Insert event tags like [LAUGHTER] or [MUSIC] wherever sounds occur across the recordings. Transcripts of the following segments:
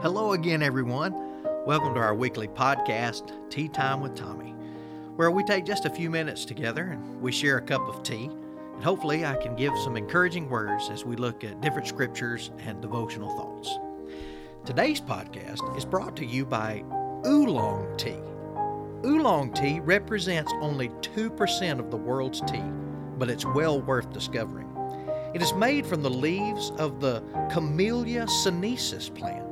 Hello again, everyone. Welcome to our weekly podcast, Tea Time with Tommy, where we take just a few minutes together and we share a cup of tea. And hopefully, I can give some encouraging words as we look at different scriptures and devotional thoughts. Today's podcast is brought to you by Oolong Tea. Oolong tea represents only 2% of the world's tea, but it's well worth discovering. It is made from the leaves of the Camellia sinensis plant,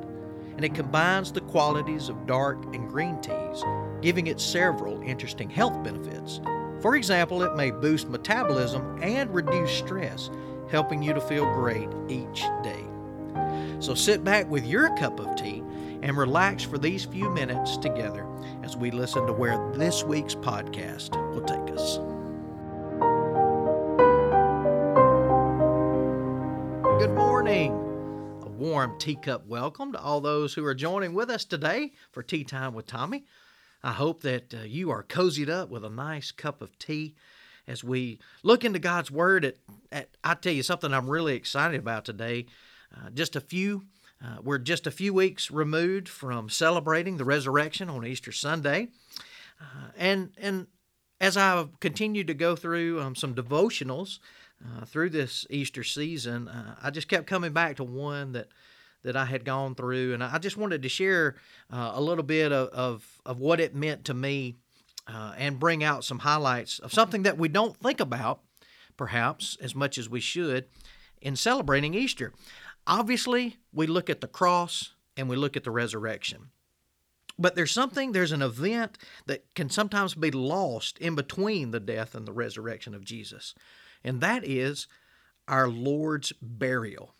and it combines the qualities of dark and green teas, giving it several interesting health benefits. For example, it may boost metabolism and reduce stress, helping you to feel great each day. So sit back with your cup of tea and relax for these few minutes together as we listen to where this week's podcast will take us. Good morning. Warm teacup welcome to all those who are joining with us today for Tea Time with Tommy. I hope that uh, you are cozied up with a nice cup of tea as we look into God's Word. At, at I tell you something I'm really excited about today. Uh, just a few uh, we're just a few weeks removed from celebrating the resurrection on Easter Sunday, uh, and and as I continued to go through um, some devotionals uh, through this Easter season, uh, I just kept coming back to one that that I had gone through, and I just wanted to share uh, a little bit of, of, of what it meant to me, uh, and bring out some highlights of something that we don't think about, perhaps as much as we should, in celebrating Easter. Obviously, we look at the cross and we look at the resurrection. But there's something, there's an event that can sometimes be lost in between the death and the resurrection of Jesus, and that is our Lord's burial.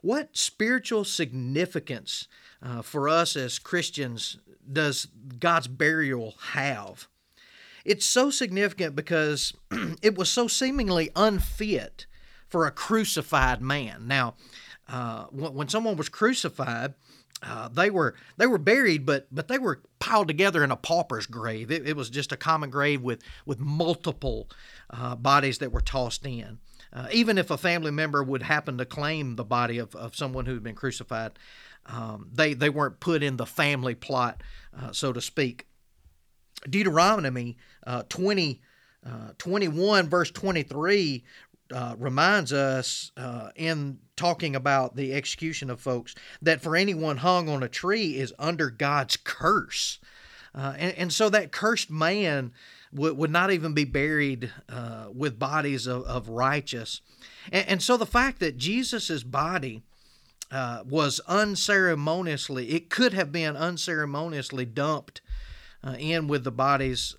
What spiritual significance uh, for us as Christians does God's burial have? It's so significant because [CLEARS THROAT] it was so seemingly unfit for a crucified man. Now, uh, when someone was crucified, uh, they were they were buried, but but they were piled together in a pauper's grave. It, it was just a common grave with with multiple uh, bodies that were tossed in. Uh, even if a family member would happen to claim the body of, of someone who had been crucified, um, they they weren't put in the family plot, uh, so to speak. Deuteronomy uh, 20, 21 verse 23 uh, reminds us uh, in talking about the execution of folks that for anyone hung on a tree is under God's curse. Uh, and, and, so that cursed man would, would not even be buried uh, with bodies of, of righteous. And, and, so the fact that Jesus' body uh, was unceremoniously, it could have been unceremoniously dumped uh, in with the bodies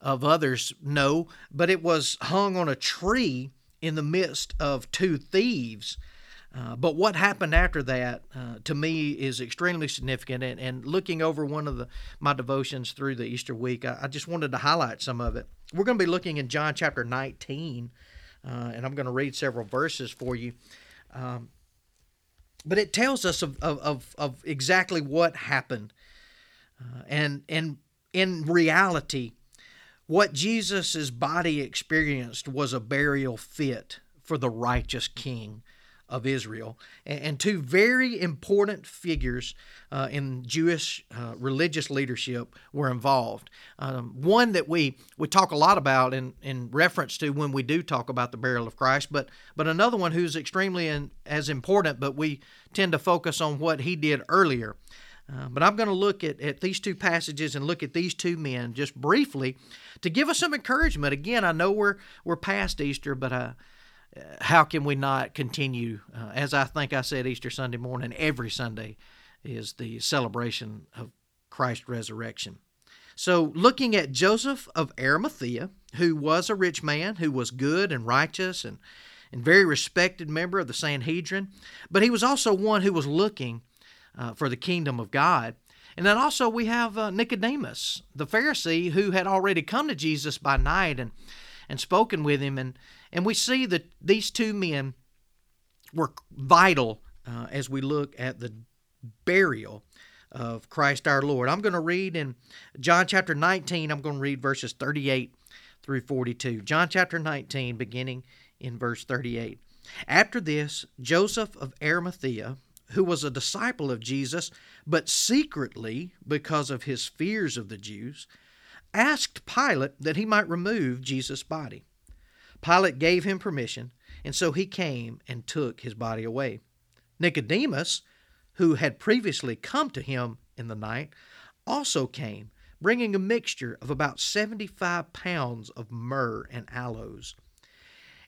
of others, no, but it was hung on a tree in the midst of two thieves. Uh, but what happened after that uh, to me is extremely significant. And, and, looking over one of the, my devotions through the Easter week, I, I, just wanted to highlight some of it. We're going to be looking in John chapter 19, uh, and I'm going to read several verses for you. Um, but it tells us of, of, of, of exactly what happened. Uh, and, and in reality, what Jesus' body experienced was a burial fit for the righteous king of Israel. And two very important figures uh, in Jewish uh, religious leadership were involved. Um, one that we, we talk a lot about in, in reference to when we do talk about the burial of Christ, but, but another one who's extremely in, as important, but we tend to focus on what he did earlier. Uh, but I'm going to look at, at these two passages and look at these two men just briefly to give us some encouragement. Again, I know we're, we're past Easter, but uh, how can we not continue? Uh, as I think I said Easter Sunday morning, every Sunday is the celebration of Christ's resurrection. So, looking at Joseph of Arimathea, who was a rich man, who was good and righteous and, and very respected member of the Sanhedrin, but he was also one who was looking uh, for the kingdom of God. And then also we have uh, Nicodemus, the Pharisee, who had already come to Jesus by night and, and spoken with him. And, and we see that these two men were vital uh, as we look at the burial of Christ our Lord. I'm going to read in John chapter 19, I'm going to read verses 38 through 42. John chapter 19, beginning in verse 38. After this, Joseph of Arimathea, who was a disciple of Jesus, but secretly, because of his fears of the Jews, asked Pilate that he might remove Jesus' body. Pilate gave him permission, and so he came and took his body away. Nicodemus, who had previously come to him in the night, also came, bringing a mixture of about 75 pounds of myrrh and aloes.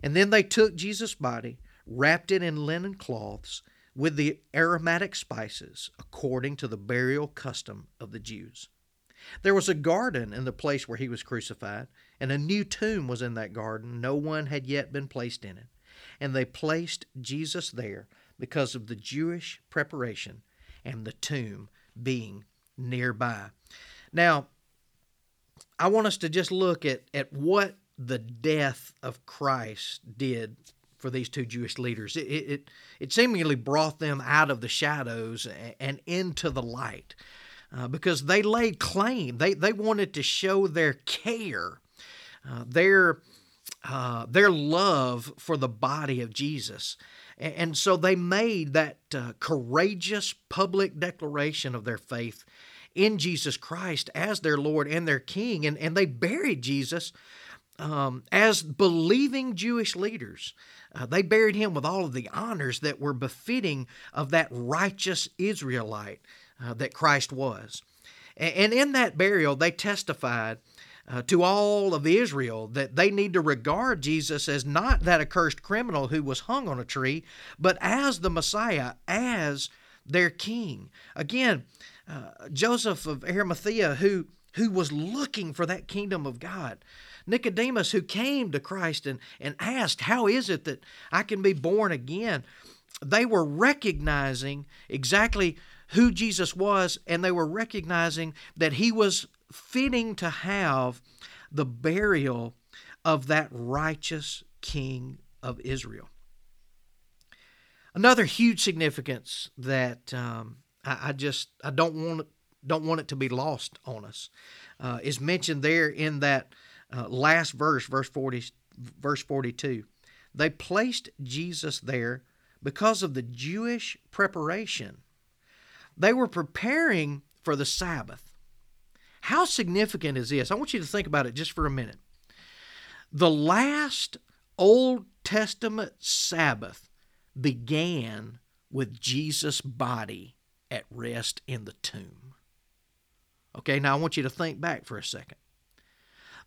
And then they took Jesus' body, wrapped it in linen cloths, with the aromatic spices, according to the burial custom of the Jews. There was a garden in the place where he was crucified, and a new tomb was in that garden. No one had yet been placed in it. And they placed Jesus there because of the Jewish preparation and the tomb being nearby. Now, I want us to just look at, at what the death of Christ did for these two Jewish leaders. It, it, it seemingly brought them out of the shadows and into the light uh, because they laid claim. They, they wanted to show their care, uh, their, uh, their love for the body of Jesus. And, so they made that uh, courageous public declaration of their faith in Jesus Christ as their Lord and their King. And, and they buried Jesus um, as believing Jewish leaders. Uh, they buried him with all of the honors that were befitting of that righteous Israelite uh, that Christ was. And, and, in that burial, they testified uh, to all of Israel that they need to regard Jesus as not that accursed criminal who was hung on a tree, but as the Messiah, as their king. Again, uh, Joseph of Arimathea, who, who was looking for that kingdom of God. Nicodemus, who came to Christ and, and asked, How is it that I can be born again? They were recognizing exactly who Jesus was, and they were recognizing that he was fitting to have the burial of that righteous king of Israel. Another huge significance that um, I, I, just I don't want don't want it to be lost on us uh, is mentioned there in that uh, last verse, verse 40, verse 42. They placed Jesus there because of the Jewish preparation. They were preparing for the Sabbath. How significant is this? I want you to think about it just for a minute. The last Old Testament Sabbath began with Jesus' body at rest in the tomb. Okay, now I want you to think back for a second.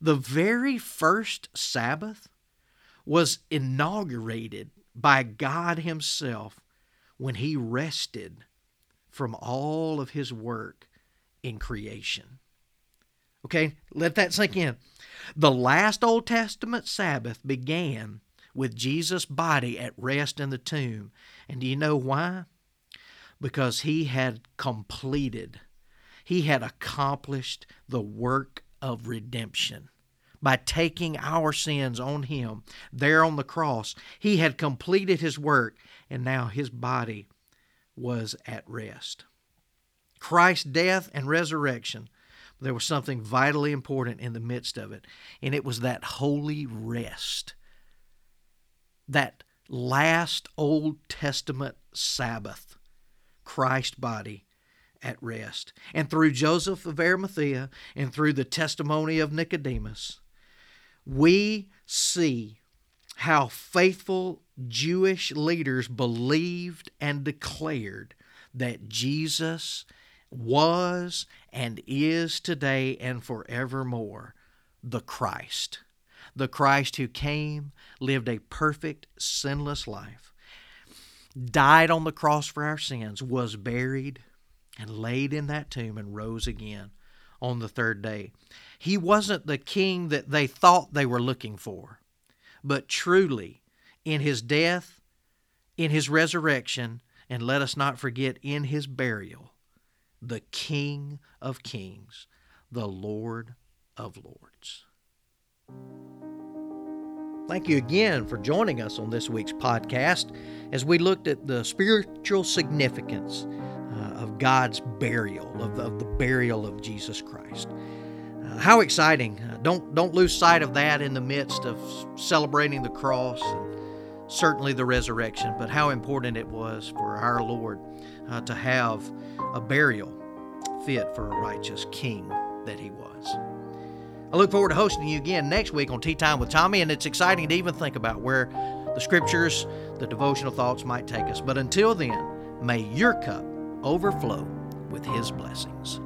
The very first Sabbath was inaugurated by God Himself when He rested from all of His work in creation. Okay, let that sink in. The last Old Testament Sabbath began with Jesus' body at rest in the tomb. And do you know why? Because he had completed, he had accomplished the work of redemption. By taking our sins on him there on the cross, he had completed his work, and now his body was at rest. Christ's death and resurrection, there was something vitally important in the midst of it, and it was that holy rest, that last Old Testament Sabbath, Christ's body at rest. And through Joseph of Arimathea and through the testimony of Nicodemus, we see how faithful Jewish leaders believed and declared that Jesus was and is today and forevermore the Christ. The Christ who came, lived a perfect, sinless life, died on the cross for our sins, was buried, and laid in that tomb and rose again on the third day. He wasn't the king that they thought they were looking for, but truly, in his death, in his resurrection, and let us not forget, in his burial, the King of Kings, the Lord of Lords. Thank you again for joining us on this week's podcast as we looked at the spiritual significance uh, of God's burial, of of the, burial of Jesus Christ. How exciting! Don't don't lose sight of that in the midst of celebrating the cross and certainly the resurrection. But how important it was for our Lord uh, to have a burial fit for a righteous king that he was. I look forward to hosting you again next week on Tea Time with Tommy, and it's exciting to even think about where the scriptures, the devotional thoughts might take us. But until then, may your cup overflow with his blessings.